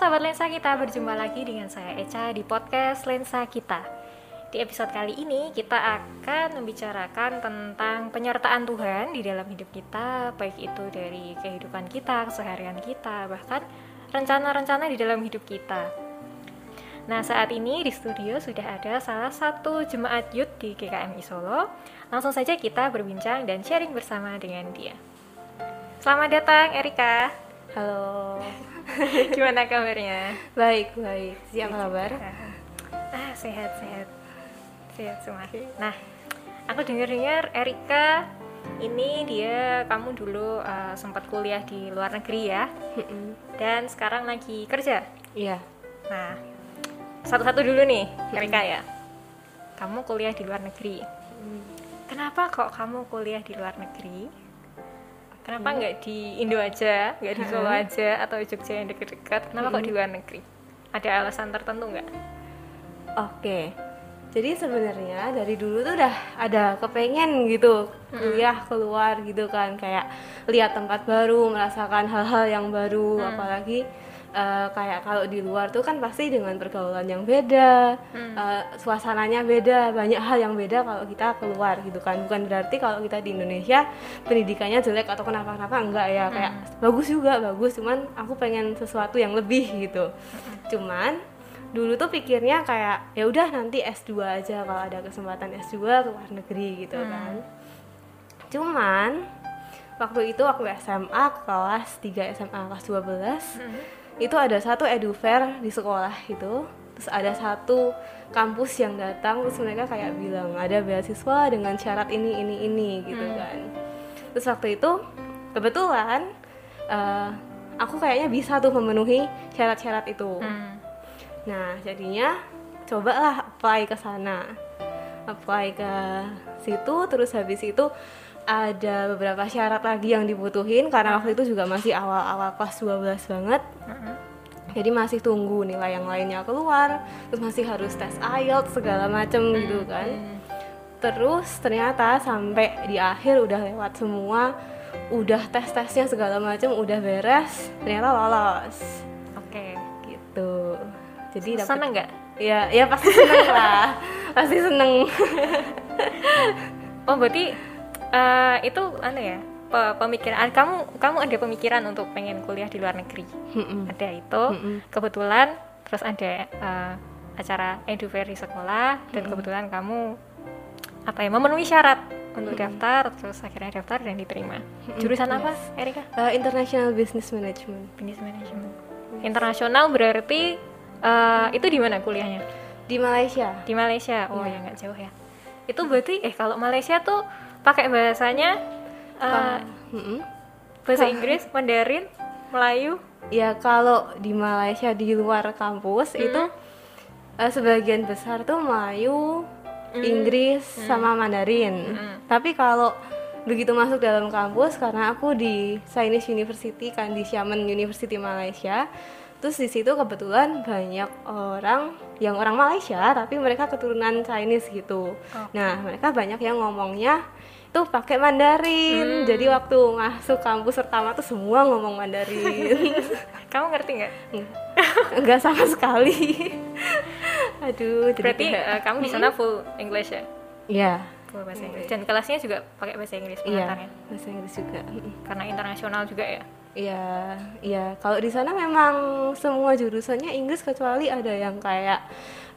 Sahabat lensa kita, berjumpa lagi dengan saya Eca di podcast Lensa Kita. Di episode kali ini kita akan membicarakan tentang penyertaan Tuhan di dalam hidup kita, baik itu dari kehidupan kita, keseharian kita, bahkan rencana-rencana di dalam hidup kita. Nah, saat ini di studio sudah ada salah satu jemaat youth di GKMI Solo. Langsung saja kita berbincang dan sharing bersama dengan dia. Selamat datang, Erika. Halo. Gimana kabarnya? Baik, baik. Siapa kabar? Ah, sehat, sehat. Sehat semua. Nah, aku dengar-dengar Erika ini dia kamu dulu uh, sempat kuliah di luar negeri ya. Dan sekarang lagi kerja. Iya. Nah, satu-satu dulu nih, Erika ya. Kamu kuliah di luar negeri. Kenapa kok kamu kuliah di luar negeri? Kenapa nggak di Indo aja, nggak di Solo aja, atau Jogja yang deket-deket? Kenapa kok di luar negeri? Ada alasan tertentu nggak? Oke. Jadi sebenarnya dari dulu tuh udah ada kepengen gitu kuliah keluar gitu kan kayak lihat tempat baru, merasakan hal-hal yang baru, apalagi eh, kayak kalau di luar tuh kan pasti dengan pergaulan yang beda, eh, suasananya beda, banyak hal yang beda kalau kita keluar gitu kan. Bukan berarti kalau kita di Indonesia pendidikannya jelek atau kenapa-kenapa enggak ya, kayak bagus juga bagus, cuman aku pengen sesuatu yang lebih gitu. Cuman dulu tuh pikirnya kayak ya udah nanti S2 aja kalau ada kesempatan S2 ke luar negeri gitu kan. Cuman waktu itu aku SMA kelas 3 SMA kelas 12 itu ada satu edu fair di sekolah itu terus ada satu kampus yang datang terus mereka kayak bilang ada beasiswa dengan syarat ini ini ini gitu kan terus waktu itu kebetulan eh, aku kayaknya bisa tuh memenuhi syarat-syarat itu Hmm. Nah, jadinya cobalah apply ke sana. Apply ke situ terus habis itu ada beberapa syarat lagi yang dibutuhin karena waktu itu juga masih awal-awal kelas 12 banget. Jadi masih tunggu nilai yang lainnya keluar, terus masih harus tes IELTS segala macem gitu kan. Terus ternyata sampai di akhir udah lewat semua, udah tes-tesnya segala macem udah beres, ternyata lolos Oke. gitu. Jadi dapet Sana nggak? Ya, ya pasti seneng lah. pasti seneng. Oh berarti eh, itu anu ya pe- pemikiran kamu kamu ada pemikiran untuk pengen kuliah di luar negeri? Ada itu. Kebetulan terus ada eh, acara edu fair di sekolah dan kebetulan kamu apa ya memenuhi syarat untuk daftar terus akhirnya daftar dan diterima. Jurusan apa Erika? Eh, International Business Management. Business management. Internasional berarti eh, itu di mana kuliahnya? Di Malaysia. di Malaysia. Oh ya nggak jauh ya. Itu berarti eh kalau Malaysia tuh pakai bahasanya eh, Mm-mm. bahasa Inggris Mandarin Melayu Ya kalau di Malaysia di luar kampus itu eh, sebagian besar tuh Melayu, Inggris sama Mandarin. Tapi kalau begitu masuk dalam kampus karena aku di Chinese University kan di Xiamen University Malaysia. Terus di situ kebetulan banyak orang yang orang Malaysia tapi mereka keturunan Chinese gitu. Nah, mereka banyak yang ngomongnya tuh pakai Mandarin. Jadi waktu masuk kampus pertama tuh semua ngomong Mandarin. kamu ngerti nggak Enggak sama sekali. Aduh, jadi berarti eh, kamu di sana full English ya Iya. full bahasa Inggris dan kelasnya juga pakai bahasa Inggris Iya, bahasa Inggris juga. karena internasional juga ya Iya, iya. Kalau di sana memang semua jurusannya Inggris kecuali ada yang kayak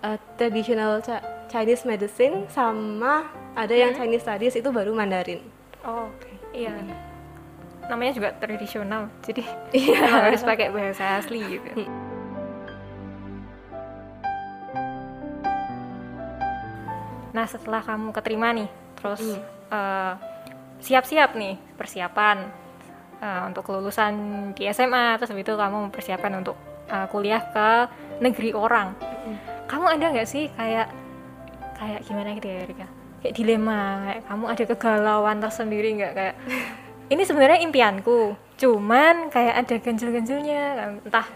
uh, traditional Chinese medicine sama ada yang Chinese studies itu baru Mandarin. oh oke. Iya. Namanya juga tradisional jadi Iya. harus pakai bahasa asli gitu. Nah setelah kamu keterima nih terus eh, siap-siap nih persiapan eh, untuk kelulusan di SMA terus habis itu kamu mempersiapkan untuk eh, kuliah ke negeri orang. Kamu ada nggak sih kayak kayak gimana gitu ya Erika? Kayak dilema kayak kamu ada kegalauan tersendiri nggak? Kayak ini sebenarnya impianku cuman kayak ada ganjil-ganjilnya. Entah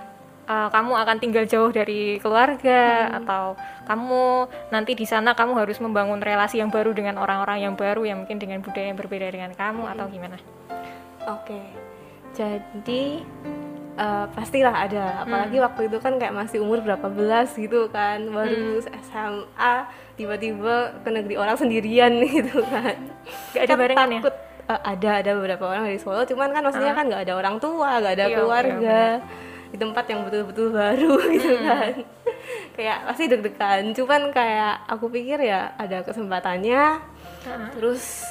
uh, kamu akan tinggal jauh dari keluarga atau kamu nanti di sana kamu harus membangun relasi yang baru dengan orang-orang yang baru yang mungkin dengan budaya yang berbeda dengan kamu atau gimana? Oke. Jadi eh, pastilah ada. Apalagi waktu itu kan kayak masih umur berapa belas gitu kan. Baru SMA tiba-tiba ke negeri orang sendirian gitu kan. Gak ada Kan barengan ya? takut, eh, ada ada beberapa orang dari Solo. Cuman kan maksudnya kan nggak ada orang tua nggak ada Iya, keluarga. di tempat yang betul-betul baru gitu kan. Kayak pasti deg-degan. Cuman kayak aku pikir ya ada kesempatannya. Heeh. terus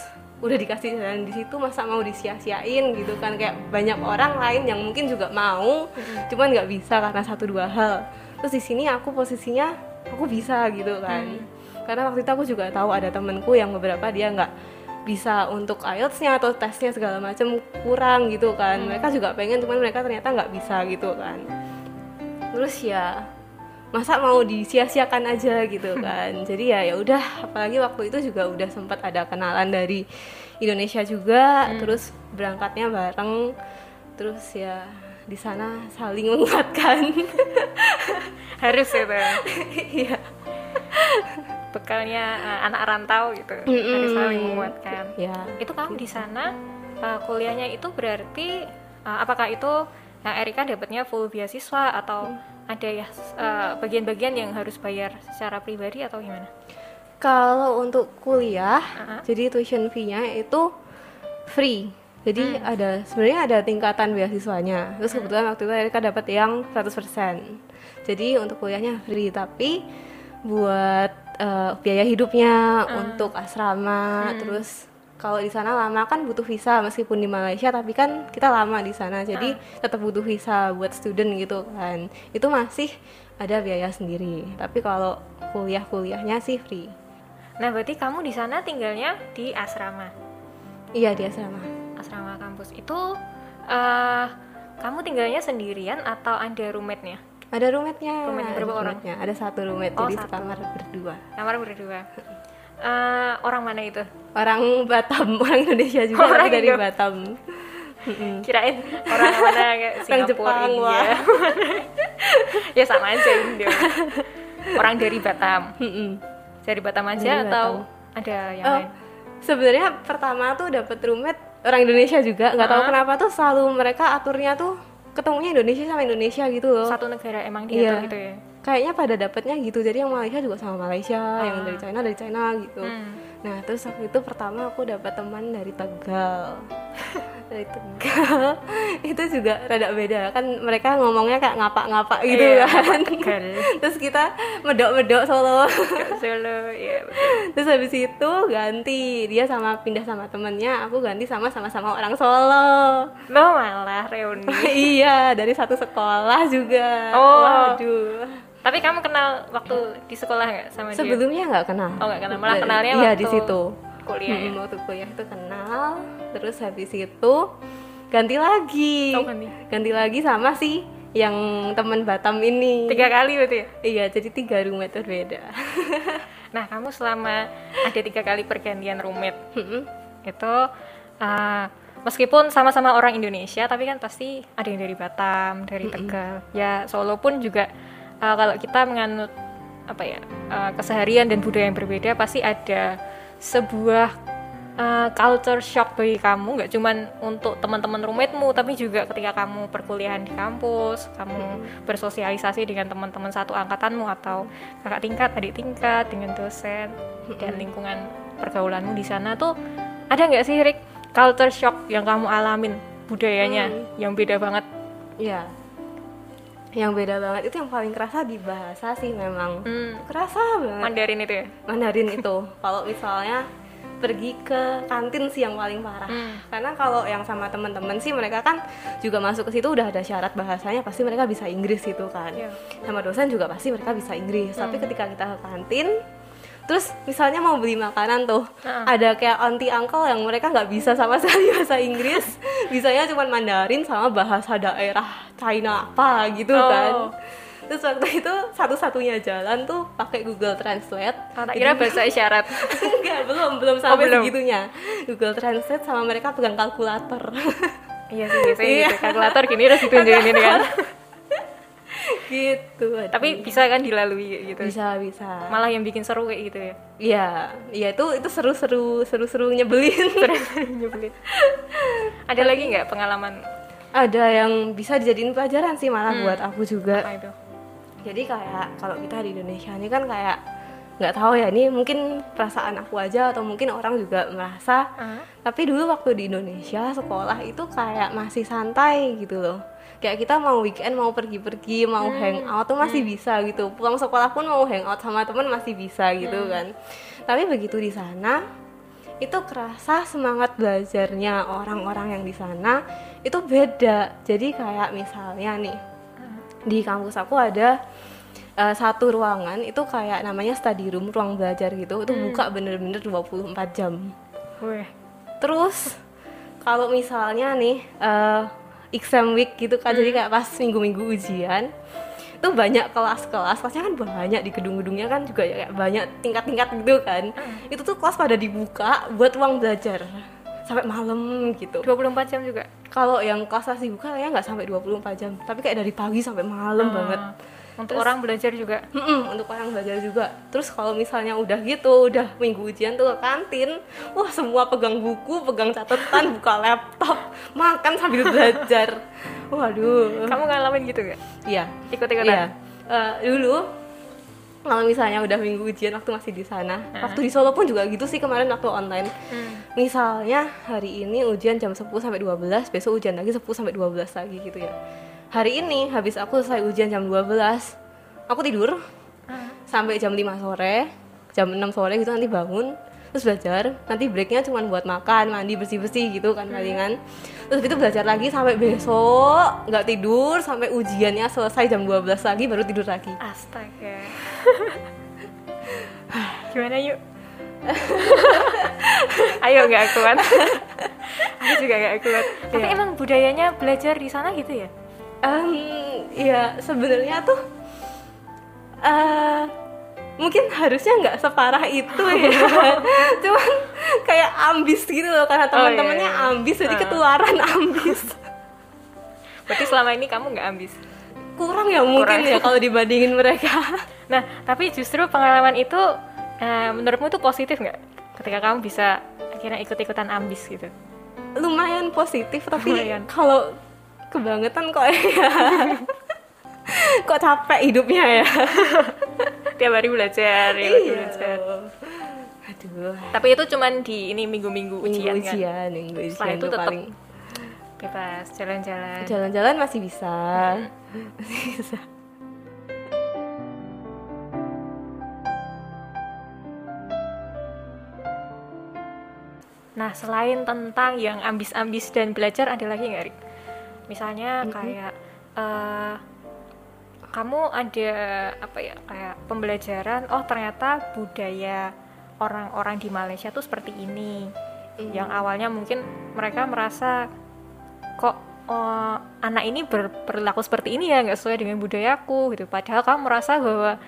udah dikasih jalan di situ masa mau disia-siain gitu kan? Kayak banyak orang lain yang mungkin juga mau cuman nggak bisa karena satu dua hal. Terus di sini aku posisinya aku bisa gitu kan. Karena waktu itu aku juga tahu ada temenku yang beberapa dia nggak bisa untuk IELTS-nya atau tesnya segala macam kurang gitu kan. Mereka juga pengen cuman mereka ternyata nggak bisa gitu kan. Terus ya masa mau disia-siakan aja gitu kan. Jadi ya ya udah apalagi waktu itu juga udah sempat ada kenalan dari Indonesia juga terus berangkatnya bareng terus ya di sana saling menguatkan. Harus ya? Bang. iya. Bekalnya eh, anak rantau gitu Mm-mm. harus saling menguatkan. Ya itu kamu di sana eh, kuliahnya itu berarti eh, apakah itu yang Erika dapatnya full beasiswa atau ada ya eh, bagian-bagian yang harus bayar secara pribadi atau gimana? kalau untuk kuliah Uh-huh. jadi tuition fee-nya itu free. Jadi ada sebenarnya ada tingkatan beasiswanya. Terus kebetulan waktu itu Erika dapat yang 100% jadi untuk kuliahnya free tapi buat eh, biaya hidupnya untuk asrama terus kalau di sana lama kan butuh visa meskipun di Malaysia tapi kan kita lama di sana jadi tetap butuh visa buat student gitu kan. Itu masih ada biaya sendiri tapi kalau kuliah-kuliahnya sih free. Nah berarti kamu di sana tinggalnya di asrama, iya di asrama. Asrama kampus. Itu eh kamu tinggalnya sendirian atau ada roommate-nya? ada roommate-nya. Roommate berapa orang? ada satu roommate Oh, jadi satu. sekamar berdua. Kamar berdua. Eh orang mana itu? orang Batam orang Indonesia juga Orang tapi dari Indo. Batam Mm-mm. Kirain orang mana kayak Orang Singapura, Jepang, India. wah. ya sama aja Indo. Orang dari Batam. Mm-mm. Dari Batam aja Dari atau Batam. ada yang Oh, lain? sebenarnya pertama tuh dapat roommate orang Indonesia juga nggak tahu Ah. kenapa tuh selalu mereka aturnya tuh ketemunya Indonesia sama Indonesia gitu loh Satu negara emang diatur Iya. gitu ya. Kayaknya pada dapatnya gitu. Jadi yang Malaysia juga sama Malaysia yang Ah. dari China dari China gitu. Hmm. nah terus waktu itu pertama aku dapat teman dari Tegal. Dari Tegal. Itu juga rada beda. Kan mereka ngomongnya kayak ngapak-ngapak gitu Iya, kan. terus kita medok-medok Solo. Solo, iya betul. terus habis itu ganti. Dia sama pindah sama temennya. Aku ganti sama sama-sama orang Solo. Lo malah reuni. iya dari satu sekolah juga. Oh. waduh Tapi kamu kenal waktu di sekolah nggak sama dia? sebelumnya nggak kenal Oh nggak kenal, malah Dari- kenalnya iya waktu di situ kuliah ya? Mm, waktu kuliah itu kenal terus habis itu ganti lagi Oh, ganti. ganti lagi sama si yang teman Batam ini Tiga kali berarti ya? iya jadi tiga roommate berbeda Nah kamu selama ada tiga kali pergantian roommate Mm-mm. itu uh, meskipun sama-sama orang Indonesia tapi kan pasti ada yang dari Batam, dari Tegal. Ya Solo pun juga uh, kalau kita menganut apa ya uh, keseharian dan budaya yang berbeda pasti ada sebuah uh, culture shock bagi kamu. Nggak cuman untuk teman-teman roommate-mu tapi juga ketika kamu perkuliahan di kampus kamu bersosialisasi dengan teman-teman satu angkatanmu atau kakak tingkat adik tingkat dengan dosen dan lingkungan pergaulanmu di sana tuh ada nggak sih Rick culture shock yang kamu alamin budayanya yang beda banget? Iya. Yang beda banget itu yang paling kerasa di bahasa sih memang. hmm, Kerasa banget Mandarin itu ya Mandarin itu. Kalau misalnya pergi ke kantin sih yang paling parah. Hmm. Karena kalau yang sama teman-teman sih mereka kan juga masuk ke situ udah ada syarat bahasanya pasti mereka bisa Inggris gitu kan. Iya. Sama dosen juga pasti mereka bisa Inggris. Tapi ketika kita ke kantin Terus misalnya mau beli makanan tuh, Heeh. ada kayak auntie uncle yang mereka nggak bisa sama sekali bahasa Inggris, bisanya cuma Mandarin sama bahasa daerah China apa gitu Oh. kan. Terus waktu itu satu-satunya jalan tuh pakai Google Translate. Ah, tak kira bahasa isyarat Enggak, belum belum sampai belum. segitunya. Google Translate sama mereka pegang kalkulator. iya sih biasanya Iya. gitu kalkulator gini harus ditunjukin ini kan gitu. aduh. tapi bisa kan dilalui gitu bisa bisa. malah yang bikin seru kayak gitu ya Iya, iya itu itu seru-seru seru-seru nyebelin. nyebelin ada lagi nggak pengalaman ada yang bisa dijadiin pelajaran sih malah Hmm. buat aku juga Apa itu? jadi kayak kalau kita di Indonesia ini kan kayak nggak tahu ya ini mungkin perasaan aku aja atau mungkin orang juga merasa Ah. tapi dulu waktu di Indonesia sekolah itu kayak masih santai gitu loh kayak kita mau weekend mau pergi-pergi mau hangout tuh masih bisa gitu. Pulang sekolah pun mau hangout sama temen masih bisa gitu kan. Tapi begitu di sana itu kerasa semangat belajarnya orang-orang yang di sana itu beda. Jadi kayak misalnya nih di kampus aku ada eh, satu ruangan itu kayak namanya study room ruang belajar gitu. Itu buka bener-bener 24 jam. Wih. terus kalau misalnya nih eh, exam week gitu kan. Jadi kayak pas minggu-minggu ujian itu banyak kelas-kelas kelasnya kan banyak di gedung-gedungnya kan juga ya kayak banyak tingkat-tingkat gitu kan. Itu tuh kelas pada dibuka buat ruang belajar sampai malam gitu. 24 jam juga. kalau yang kelas masih buka kayaknya nggak sampai 24 jam tapi kayak dari pagi sampai malam Ah. banget Untuk orang belajar juga. Mm-mm, untuk orang belajar juga. Terus kalau misalnya udah gitu, udah minggu ujian tuh ke kantin, wah semua pegang buku, pegang catatan, buka laptop, makan sambil belajar. Waduh. Kamu ngalamin gitu gak? Iya. Ikut-ikutan? Iya. Eh, dulu kalau misalnya udah minggu ujian waktu masih di sana, waktu di Solo pun juga gitu sih kemarin waktu online. Hmm. Misalnya hari ini ujian jam 10 sampai 12, besok ujian lagi 10 sampai 12 lagi gitu ya. Hari ini habis aku selesai ujian jam 12, aku tidur Ah. sampai jam 5 sore, jam 6 sore gitu nanti bangun terus belajar nanti breaknya cuma buat makan mandi bersih bersih gitu kan palingan terus itu belajar lagi sampai besok nggak tidur sampai ujiannya selesai jam 12 lagi baru tidur lagi Astaga. Gimana yuk? Ayo nggak kuat. Aku juga nggak kuat. Tapi Iya. emang budayanya belajar di sana gitu ya? Em, ya sebenarnya tuh eh mungkin harusnya nggak separah itu ya cuman kayak ambis gitu loh karena Oh, iya, teman-temannya iya. ambis jadi ketularan ambis Berarti selama ini kamu nggak ambis. kurang ya mungkin Kurang. ya kalau dibandingin mereka Nah, tapi justru pengalaman itu eh, menurutmu itu positif nggak? Ketika kamu bisa akhirnya ikut-ikutan ambis gitu. lumayan positif tapi kalau kebangetan kok ya kok capek hidupnya ya Tiap hari belajar, tiap hari belajar. aduh Tapi itu cuman di ini minggu-minggu minggu ujian, kan? ujian minggu Setelah ujian itu tuh tetap paling bebas jalan-jalan. jalan-jalan masih bisa masih bisa Nah, selain tentang yang ambis-ambis dan belajar, ada lagi nggak, Rik? Misalnya kayak eh, kamu ada apa ya kayak pembelajaran, oh ternyata budaya orang-orang di Malaysia tuh seperti ini. Yang awalnya mungkin mereka merasa kok oh, anak ini berperilaku seperti ini ya nggak sesuai dengan budayaku gitu. Padahal kamu merasa bahwa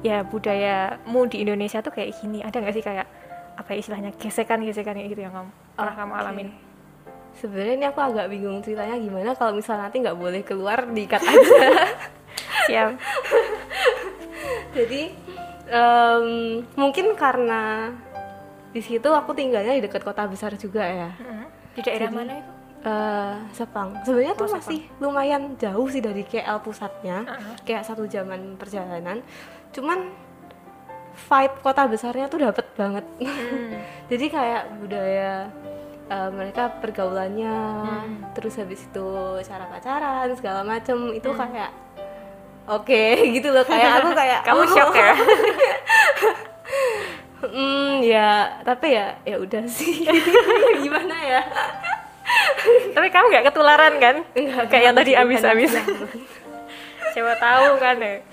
ya budayamu di Indonesia tuh kayak gini. Ada nggak sih kayak apa ya istilahnya gesekan-gesekan kayak gitu yang kamu pernah kamu Oke. alamin? Sebenarnya ini aku agak bingung ceritanya gimana kalau misalnya nanti nggak boleh keluar diikat aja Siap. jadi em, mungkin karena di situ aku tinggalnya di dekat kota besar juga ya. Di daerah Jadi- mana itu? Eh, Sepang sebenarnya tuh Oh, masih lumayan jauh sih dari KL pusatnya Uh-uh. kayak satu jaman perjalanan cuman vibe kota besarnya tuh dapet banget Hmm. jadi kayak budaya eh, mereka pergaulannya Hmm. terus habis itu cara pacaran segala macem itu kayak oke gitu loh kayak aku kayak Kamu oh. shock ya? Hmm, ya tapi ya ya udah sih gimana ya Tapi kamu nggak ketularan kan? Enggak, kayak yang tadi enggak. Siapa tahu kan ya.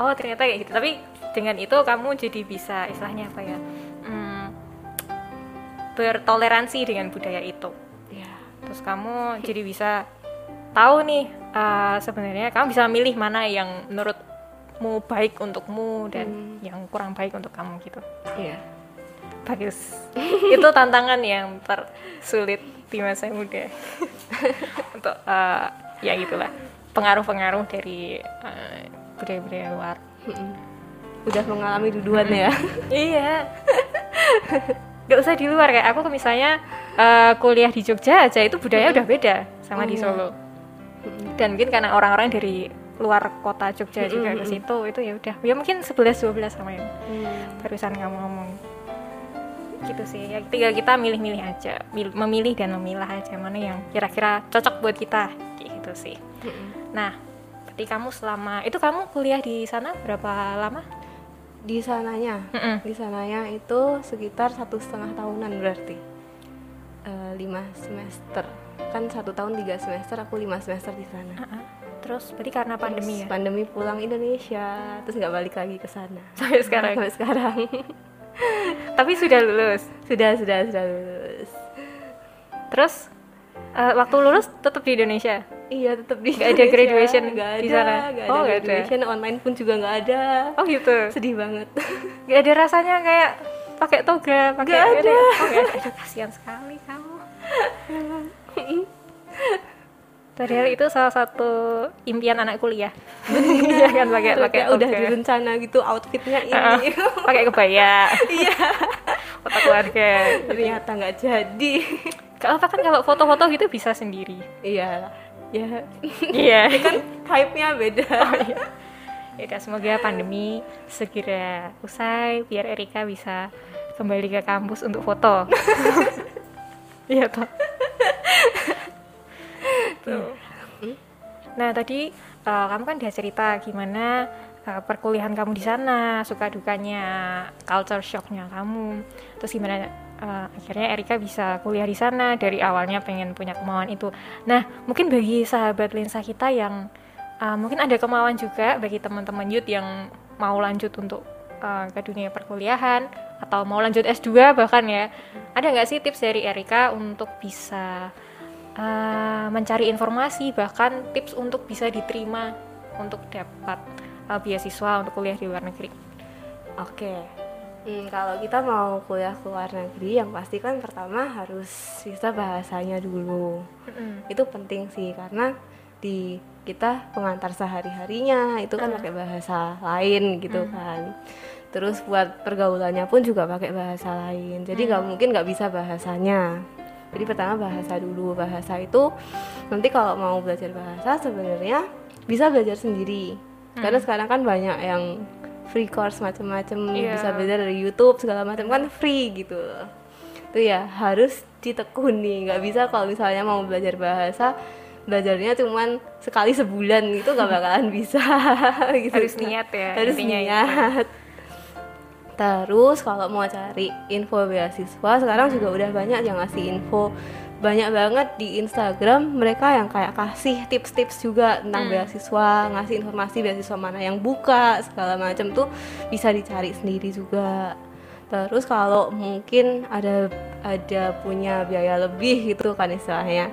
Oh ternyata kayak gitu. Tapi dengan itu kamu jadi bisa istilahnya apa ya? Hmm, bertoleransi dengan budaya itu. ya Terus kamu jadi bisa tahu nih eh, sebenarnya kamu bisa milih mana yang menurutmu baik untukmu dan yang kurang baik untuk kamu gitu. ya Bagus. itu tantangan yang tersulit di masa muda. Untuk eh, ya gitulah pengaruh-pengaruh dari eh, budaya-budaya luar. Udah mengalami duluan ya Iya. Gak usah di luar kayak aku misalnya eh, kuliah di Jogja aja itu budaya udah beda sama Oh, di. Solo. Dan mungkin karena orang-orang dari luar kota Jogja juga ke situ itu ya udah. Ya mungkin 11 12 sama yang Hmm. barusan kamu ngomong gitu sih ya tinggal kita milih-milih aja. Mil- memilih dan memilah aja mana yang kira-kira cocok buat kita. Kayak gitu sih. Nah berarti kamu selama itu kamu kuliah di sana berapa lama di sananya. Mm-mm. di sananya itu sekitar satu setengah tahunan berarti. Eh, lima semester. Kan satu tahun tiga semester aku lima semester di sana. Ah, ah. terus berarti karena pandemi Terus ya? pandemi pulang Indonesia. Terus nggak balik lagi ke sana. Sampai sekarang? Sampai sekarang. Tapi sudah lulus? Sudah sudah sudah lulus. Terus eh, waktu lulus tetap di Indonesia iya tetap di Nggak ada graduation nggak di ada sana? nggak Oh, ada nggak ada. graduation online pun juga nggak ada oh gitu sedih banget Gak ada rasanya kayak pakai toga, pakai Nggak ada. Oh, nggak ada. Aduh, kasihan sekali kamu. Padahal itu salah satu impian anak kuliah. Iya kan pakai pakai udah direncana gitu outfitnya ini pakai kebaya. iya Foto keluarga. ternyata nggak jadi Kalau apa kan kalau foto-foto gitu bisa sendiri. iya ya Iya. kan type-nya beda Oh, iya. Ya udah, semoga pandemi segera usai biar Erika bisa kembali ke kampus untuk foto. Iya toh. Tuh. Nah tadi eh, kamu kan dia cerita gimana eh, perkuliahan kamu di sana, suka dukanya, culture shocknya kamu, terus gimana eh, akhirnya Erika bisa kuliah di sana dari awalnya pengen punya kemauan itu. Nah mungkin bagi sahabat lensa kita yang eh, mungkin ada kemauan juga bagi teman-teman youth yang mau lanjut untuk eh, ke dunia perkuliahan atau mau lanjut S2 bahkan ya, ada nggak sih tips dari Erika untuk bisa uh, mencari informasi bahkan tips untuk bisa diterima untuk dapat uh, beasiswa untuk kuliah di luar negeri. Oke. Hmm, kalau kita mau kuliah ke luar negeri, yang pasti kan pertama harus bisa bahasanya dulu. Itu penting sih karena di kita pengantar sehari-harinya itu kan Hmm. pakai bahasa lain gitu kan. Terus buat pergaulannya pun juga pakai bahasa lain. Jadi nggak mungkin nggak bisa bahasanya. Jadi pertama bahasa dulu. Bahasa itu nanti kalau mau belajar bahasa sebenarnya bisa belajar sendiri. Karena sekarang kan banyak yang free course macam-macam Iya. bisa belajar dari YouTube segala macam kan free gitu. Itu ya harus ditekuni. nggak bisa kalau misalnya mau belajar bahasa belajarnya cuman sekali sebulan itu nggak bakalan bisa gitu. Harus niat ya, Harus itu. niat. Terus kalau mau cari info beasiswa sekarang juga udah banyak yang ngasih info banyak banget di Instagram mereka yang kayak kasih tips-tips juga tentang beasiswa ngasih informasi beasiswa mana yang buka segala macam tuh bisa dicari sendiri juga. Terus kalau mungkin ada ada punya biaya lebih gitu kan istilahnya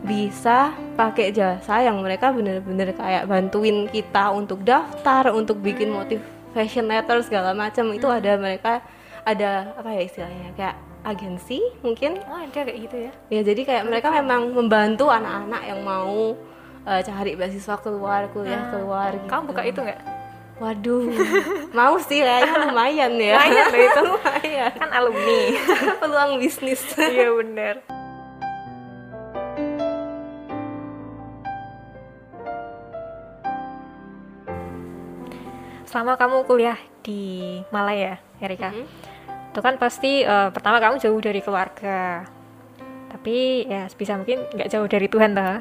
bisa pakai jasa yang mereka bener-bener kayak bantuin kita untuk daftar untuk bikin motivation letter segala macam itu ada mereka ada apa ya istilahnya kayak agensi mungkin Oh ada kayak gitu ya? ya jadi kayak mereka memang membantu anak-anak yang mau eh, cari beasiswa keluar kuliah Ah, keluar gitu. Kamu buka itu nggak? waduh mau sih kayaknya lumayan ya Lumayan loh itu. lumayan Kan alumni. peluang bisnis Iya bener. Selama kamu kuliah di Malaya, Erika, Mhm. Itu kan pasti eh, pertama kamu jauh dari keluarga, tapi ya sebisa mungkin nggak jauh dari Tuhan toh.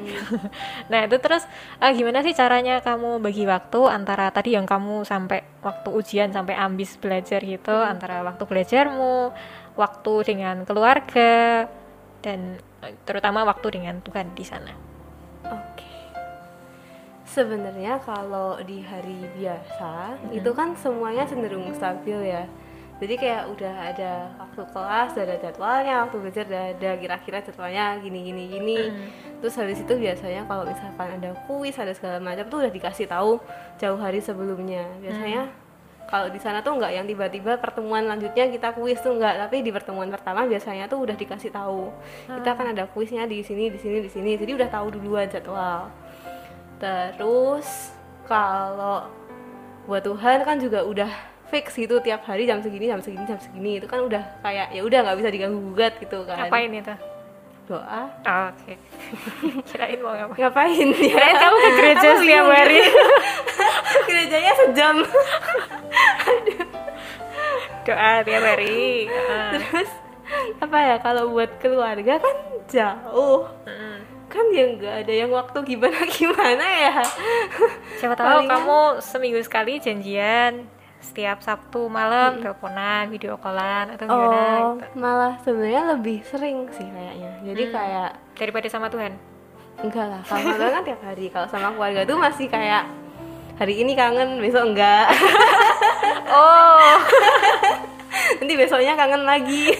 nah itu terus eh, gimana sih caranya kamu bagi waktu antara tadi yang kamu sampai waktu ujian sampai ambis belajar gitu antara waktu belajarmu, waktu dengan keluarga dan eh, terutama waktu dengan Tuhan di sana. Oke. Sebenarnya kalau di hari biasa itu kan semuanya cenderung stabil ya. Jadi kayak udah ada waktu kelas, udah ada jadwalnya, waktu belajar udah ada kira-kira jadwalnya gini gini gini. Terus habis itu biasanya kalau misalkan ada kuis, ada segala macam tuh udah dikasih tahu jauh hari sebelumnya. Biasanya kalau di sana tuh nggak yang tiba-tiba pertemuan lanjutnya kita kuis tuh nggak, tapi di pertemuan pertama biasanya tuh udah dikasih tahu. Kita kan ada kuisnya di sini, di sini, di sini. Jadi udah tahu duluan jadwal. Terus kalau buat Tuhan kan juga udah fix gitu tiap hari jam segini jam segini jam segini itu kan udah kayak ya udah nggak bisa diganggu gugat gitu kan Ngapain itu? doa Oh, Oke. Kirain mau ngapain? ngapain ya Kirain kamu ke gereja setiap hari. gerejanya sejam Doa tiap hari. Ah. terus apa ya kalau buat keluarga kan jauh Mm. kan ya nggak ada yang waktu gimana gimana ya Siapa tahu kamu seminggu sekali janjian setiap Sabtu malam teleponan, video callan atau gimana oh gitu. malah sebenarnya lebih sering sih kayaknya jadi Hmm. kayak daripada sama Tuhan. enggak lah kalau keluarga kan tiap hari kalau sama keluarga tuh masih kayak hari ini kangen besok enggak Oh, nanti besoknya kangen lagi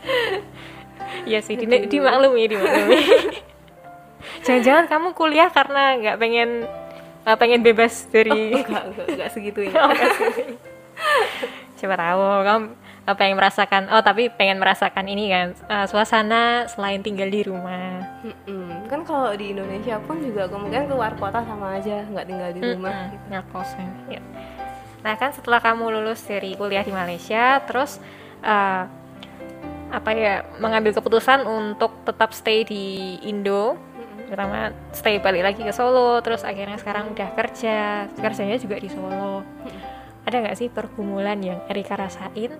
iya sih, di, dimaklumi, dimaklumi. Jangan-jangan kamu kuliah karena nggak pengen nggak pengen bebas dari enggak enggak enggak segitunya Oh, nggak sih. Siapa tahu kamu eh, pengen merasakan oh tapi pengen merasakan ini kan eh, suasana selain tinggal di rumah. Mm-mm. kan kalau di Indonesia pun juga kemungkinan keluar kota sama aja nggak tinggal di rumah Mm-mm, gitu. ngekosnya, ya. Nah kan setelah kamu lulus dari kuliah di Malaysia, terus eh, apa ya mengambil keputusan untuk tetap stay di Indo, terutama stay balik lagi ke Solo, terus akhirnya sekarang udah kerja, kerjanya juga di Solo. Ada nggak sih pergumulan yang Erika rasain?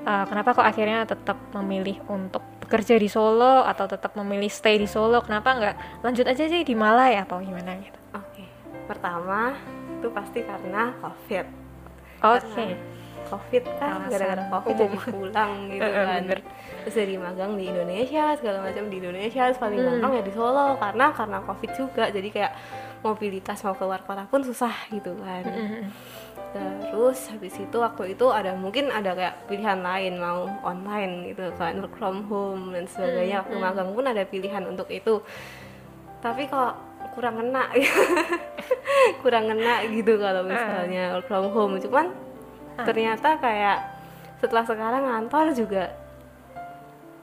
Eh, kenapa kok akhirnya tetap memilih untuk bekerja di Solo atau tetap memilih stay di Solo? Kenapa nggak lanjut aja sih di Malai atau gimana gitu? Oke, pertama itu pasti karena COVID. Oke. Karena COVID kan gara-gara COVID jadi pulang gitu kan. bener. Terus jadi magang di Indonesia segala macam di Indonesia terus paling Hmm. gampang ya di Solo karena karena COVID juga jadi kayak mobilitas mau keluar kota pun susah gitu kan. Terus habis itu waktu itu ada mungkin ada kayak pilihan lain mau online gitu kan work from home dan sebagainya. Waktu magang pun ada pilihan untuk itu. Tapi kok kurang ngena kurang ngena gitu kalau misalnya work from home. Cuman ternyata kayak setelah sekarang ngantor juga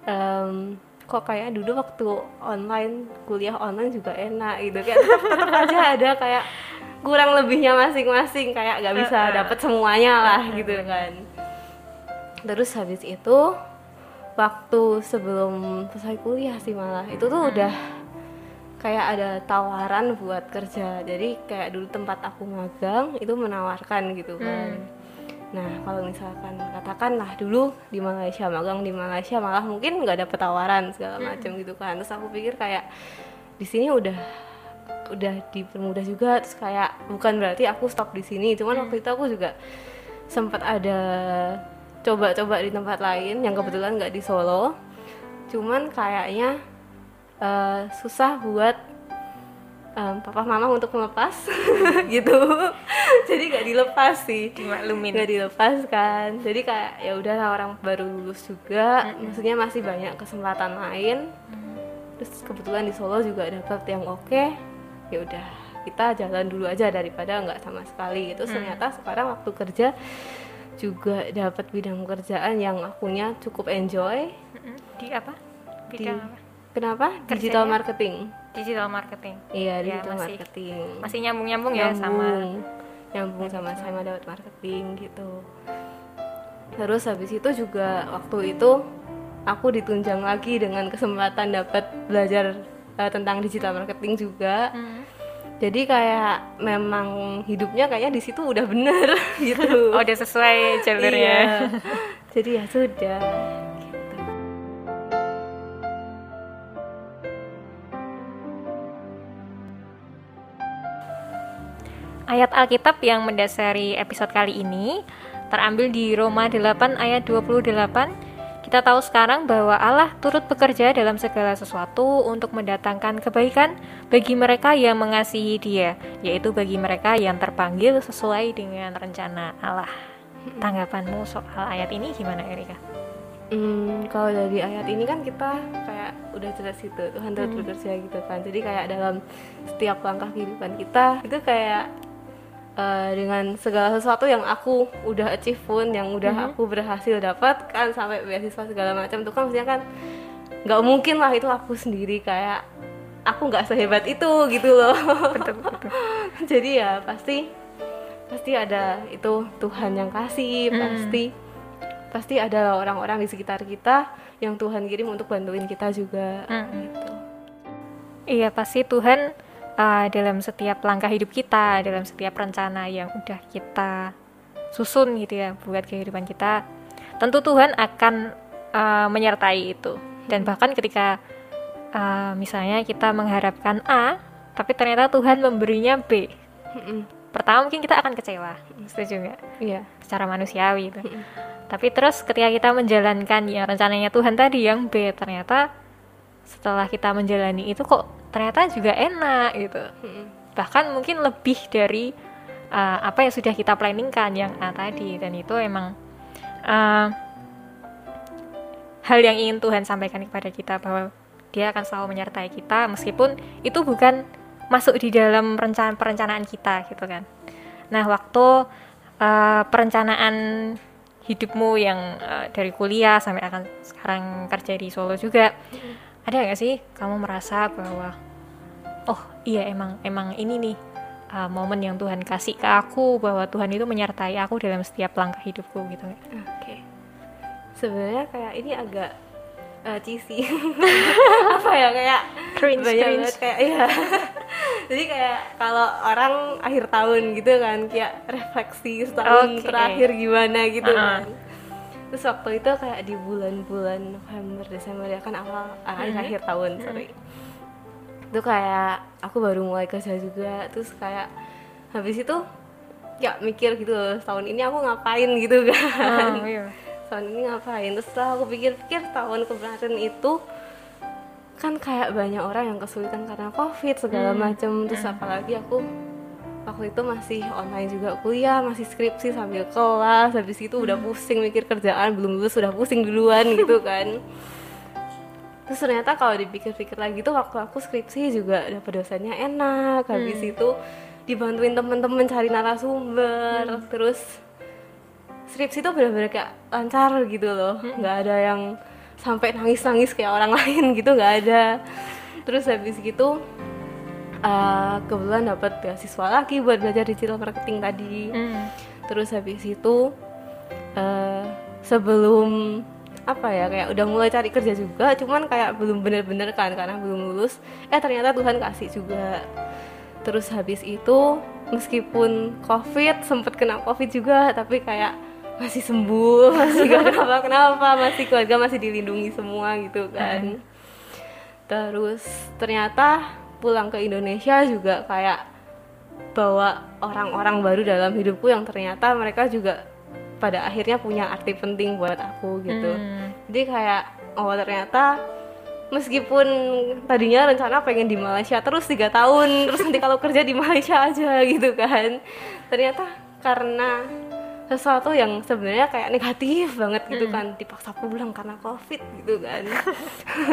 em, kok kayak dulu waktu online kuliah online juga enak gitu. Kayak tetap, tetap aja ada kayak kurang lebihnya masing-masing kayak nggak bisa dapet semuanya lah gitu kan. Terus habis itu waktu sebelum selesai kuliah sih malah itu tuh udah kayak ada tawaran buat kerja. Jadi kayak dulu tempat aku magang itu menawarkan gitu kan nah kalau misalkan katakanlah dulu di Malaysia magang di Malaysia malah mungkin nggak dapet tawaran segala macam gitu kan. Terus aku pikir kayak di sini udah udah dipermudah juga. Terus kayak bukan berarti aku stop di sini. Cuman waktu itu aku juga sempat ada coba-coba di tempat lain yang kebetulan nggak di Solo. Cuman kayaknya eh, susah buat em, papa mama untuk melepas gitu. Jadi nggak dilepas sih. Dimaklumin. nggak dilepas kan. Jadi kayak ya udahlah orang baru lulus juga. Maksudnya masih banyak kesempatan lain. Terus kebetulan di Solo juga dapet yang oke. Ya udah kita jalan dulu aja daripada nggak sama sekali gitu. Ternyata sekarang waktu kerja juga dapat bidang pekerjaan yang akunya cukup enjoy. Di apa? di Bidang apa? kenapa? Digital Kerjanya? marketing Digital marketing. iya Ya, digital masih- marketing Masih nyambung-nyambung ya sama nyambung nyambung sama sama dapat marketing gitu terus habis itu juga waktu itu aku ditunjang lagi dengan kesempatan dapat belajar eh, tentang digital marketing juga Hmm. jadi kayak memang hidupnya kayaknya di situ udah bener gitu Oh, udah sesuai jalurnya. Iya. jadi ya sudah Ayat Alkitab yang mendasari episode kali ini terambil di Roma 8 ayat 28. Kita tahu sekarang bahwa Allah turut bekerja dalam segala sesuatu untuk mendatangkan kebaikan bagi mereka yang mengasihi Dia, yaitu bagi mereka yang terpanggil sesuai dengan rencana Allah. Tanggapanmu soal ayat ini gimana, Erika? Hmm, kalau dari ayat ini kan kita kayak udah jelas gitu Tuhan turut bekerja gitu kan. Jadi kayak dalam setiap langkah kehidupan kita itu kayak eh, dengan segala sesuatu yang aku udah achieve pun, yang udah aku berhasil dapat kan sampai beasiswa segala macam tuh kan maksudnya kan nggak mungkin lah itu aku sendiri kayak aku nggak sehebat itu gitu loh. Betul, betul. Jadi ya pasti pasti ada itu Tuhan yang kasih, pasti pasti ada orang-orang di sekitar kita yang Tuhan kirim untuk bantuin kita juga Mm. gitu Iya pasti Tuhan uh, dalam setiap langkah hidup kita, dalam setiap rencana yang udah kita susun gitu ya buat kehidupan kita, tentu Tuhan akan uh, menyertai itu. Dan bahkan ketika uh, misalnya kita mengharapkan A, tapi ternyata Tuhan memberinya B, Mm-mm. pertama mungkin kita akan kecewa, setuju nggak? iya Secara manusiawi itu. Tapi terus ketika kita menjalankan yang rencananya Tuhan tadi yang B, ternyata setelah kita menjalani itu kok ternyata juga enak gitu. Bahkan mungkin lebih dari uh, apa yang sudah kita planningkan yang A tadi. Dan itu emang uh, hal yang ingin Tuhan sampaikan kepada kita bahwa dia akan selalu menyertai kita meskipun itu bukan masuk di dalam rencana perencanaan kita gitu kan. Nah waktu uh, perencanaan hidupmu yang uh, dari kuliah sampai akan sekarang kerja di Solo juga ada nggak sih kamu merasa bahwa oh iya emang emang ini nih uh, momen yang Tuhan kasih ke aku bahwa Tuhan itu menyertai aku dalam setiap langkah hidupku gitu oke sebenarnya kayak ini agak uh, cheesy apa ya kayak Cringe, banyak cringe. banget kayak iya jadi kayak kalau orang akhir tahun gitu kan kayak refleksi setahun Oke. terakhir gimana gitu Uh-uh. kan terus waktu itu kayak di bulan-bulan November Desember ya kan awal akhir akhir tahun sorry. Itu kayak aku baru mulai kerja juga terus kayak habis itu ya mikir gitu loh tahun ini aku ngapain gitu kan. Oh, iya. tahun ini ngapain? Terus setelah aku pikir-pikir tahun kemarin itu kan kayak banyak orang yang kesulitan karena covid segala macem terus apalagi aku waktu itu masih online juga kuliah masih skripsi sambil kelas. Habis itu udah pusing mikir kerjaan belum lulus sudah pusing duluan gitu kan. Terus ternyata kalau dipikir-pikir lagi tuh waktu aku skripsi juga dapet dosennya enak. Habis itu dibantuin temen-temen cari narasumber. Terus skripsi tuh bener-bener kayak lancar gitu loh. Nggak ada yang sampai nangis-nangis kayak orang lain gitu nggak ada. Terus habis gitu eh, kebetulan dapat beasiswa lagi buat belajar digital marketing tadi. Hmm. terus habis itu eh, sebelum apa ya kayak udah mulai cari kerja juga cuman kayak belum bener-bener kan karena belum lulus eh ternyata Tuhan kasih juga. Terus habis itu meskipun covid sempet kena covid juga tapi kayak masih sembuh masih gak kenapa kenapa masih keluarga masih dilindungi semua gitu kan. Terus ternyata pulang ke Indonesia juga kayak bawa orang-orang baru dalam hidupku yang ternyata mereka juga pada akhirnya punya arti penting buat aku gitu Hmm. jadi kayak oh ternyata meskipun tadinya rencana pengen di Malaysia terus tiga tahun terus nanti kalau kerja di Malaysia aja gitu kan ternyata karena sesuatu yang sebenarnya kayak negatif banget gitu kan. Dipaksa pulang karena covid gitu kan.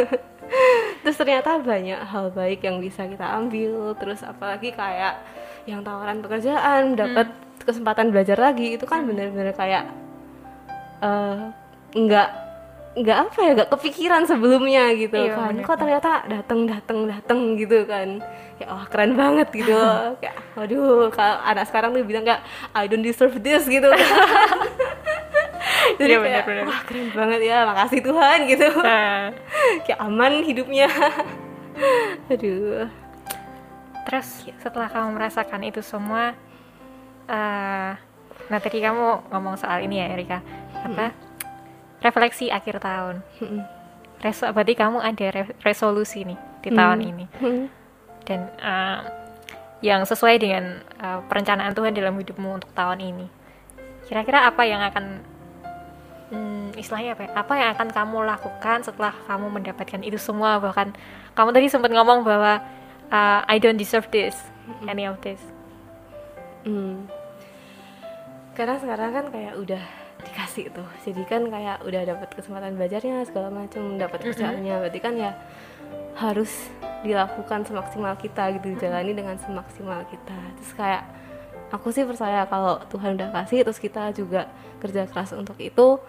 Terus ternyata banyak hal baik yang bisa kita ambil. Terus apalagi kayak yang tawaran pekerjaan dapat kesempatan belajar lagi. Itu kan bener-bener kayak eh, nggak nggak apa ya nggak kepikiran sebelumnya gitu Iya, kan. bener. kok ternyata dateng dateng dateng gitu kan. Kayak wah keren banget gitu. Kayak waduh kalau anak sekarang tuh bilang kayak I don't deserve this gitu jadi Iya, kayak bener-bener. wah keren banget ya makasih Tuhan gitu. Nah, kayak aman hidupnya. Aduh. Terus setelah kamu merasakan itu semua, eh, nah tadi kamu ngomong soal ini ya Erika, apa refleksi akhir tahun. Reso, berarti kamu ada re- resolusi nih di tahun ini. dan uh, yang sesuai dengan uh, perencanaan Tuhan dalam hidupmu untuk tahun ini. Kira-kira apa yang akan hmm, istilahnya apa? ya? Apa yang akan kamu lakukan setelah kamu mendapatkan itu semua? Bahkan kamu tadi sempat ngomong bahwa uh, I don't deserve this, any of this. Hmm. Karena sekarang kan kayak udah dikasih tuh, jadi kan kayak udah dapat kesempatan belajarnya segala macam, dapat kerjaannya, berarti kan ya harus dilakukan semaksimal kita gitu, dijalani dengan semaksimal kita. Terus kayak aku sih percaya kalau Tuhan udah kasih, terus kita juga kerja keras untuk itu,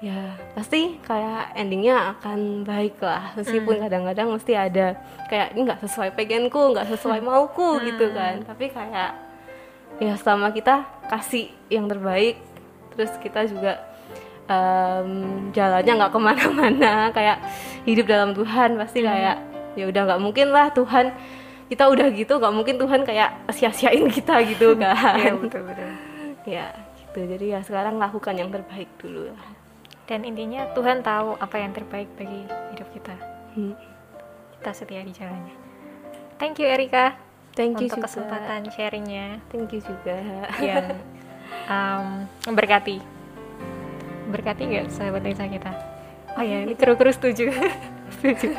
ya pasti kayak endingnya akan baik lah. Meskipun kadang-kadang mesti ada kayak ini nggak sesuai pengenku nggak sesuai mauku gitu kan. Tapi kayak ya selama kita kasih yang terbaik terus kita juga um, jalannya nggak ke mana-mana kayak hidup dalam Tuhan pasti kayak ya udah nggak mungkin lah Tuhan kita udah gitu nggak mungkin Tuhan kayak sia-siain kita gitu kan Iya, betul betul. ya gitu jadi ya sekarang lakukan yang terbaik dulu lah Dan intinya Tuhan tahu apa yang terbaik bagi hidup kita. Hmm. Kita setia di jalannya. Thank you Erika thank you untuk juga kesempatan sharingnya thank you juga yang um, memberkati. Berkati nggak sahabat desa kita? Oh ya, ini kru-kru setuju. setuju.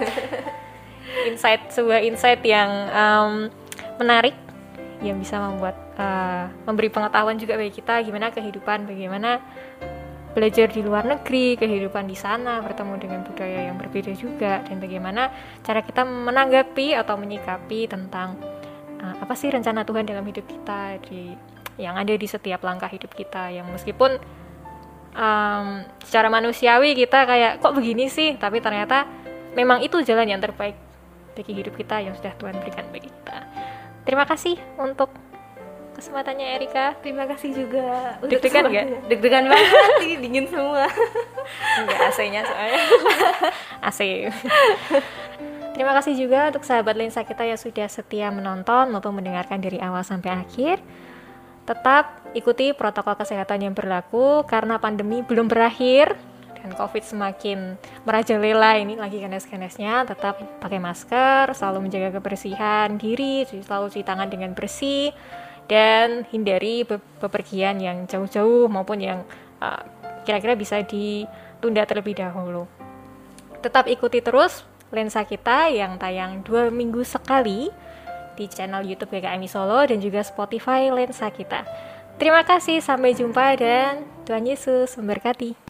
Insight sebuah insight yang um, menarik yang bisa membuat uh, memberi pengetahuan juga bagi kita gimana kehidupan, bagaimana belajar di luar negeri, kehidupan di sana, bertemu dengan budaya yang berbeda juga, dan bagaimana cara kita menanggapi atau menyikapi tentang uh, apa sih rencana Tuhan dalam hidup kita di yang ada di setiap langkah hidup kita, yang meskipun um, secara manusiawi kita kayak kok begini sih, tapi ternyata memang itu jalan yang terbaik bagi hidup kita yang sudah Tuhan berikan bagi kita. Terima kasih untuk kesempatannya Erika. terima kasih juga untuk Deg-degan nggak? deg-degan banget sih dingin semua Enggak AC-nya soalnya. AC. Terima kasih juga untuk sahabat lensa kita yang sudah setia menonton maupun mendengarkan dari awal sampai akhir. Tetap ikuti protokol kesehatan yang berlaku karena pandemi belum berakhir dan COVID semakin merajalela ini lagi ganas-ganasnya. Tetap pakai masker, selalu menjaga kebersihan diri, selalu cuci tangan dengan bersih dan hindari be- bepergian yang jauh-jauh maupun yang uh, kira-kira bisa ditunda terlebih dahulu. Tetap ikuti terus lensa kita yang tayang dua minggu sekali di channel YouTube GKMI Solo dan juga Spotify lensa kita. Terima kasih, sampai jumpa dan Tuhan Yesus memberkati.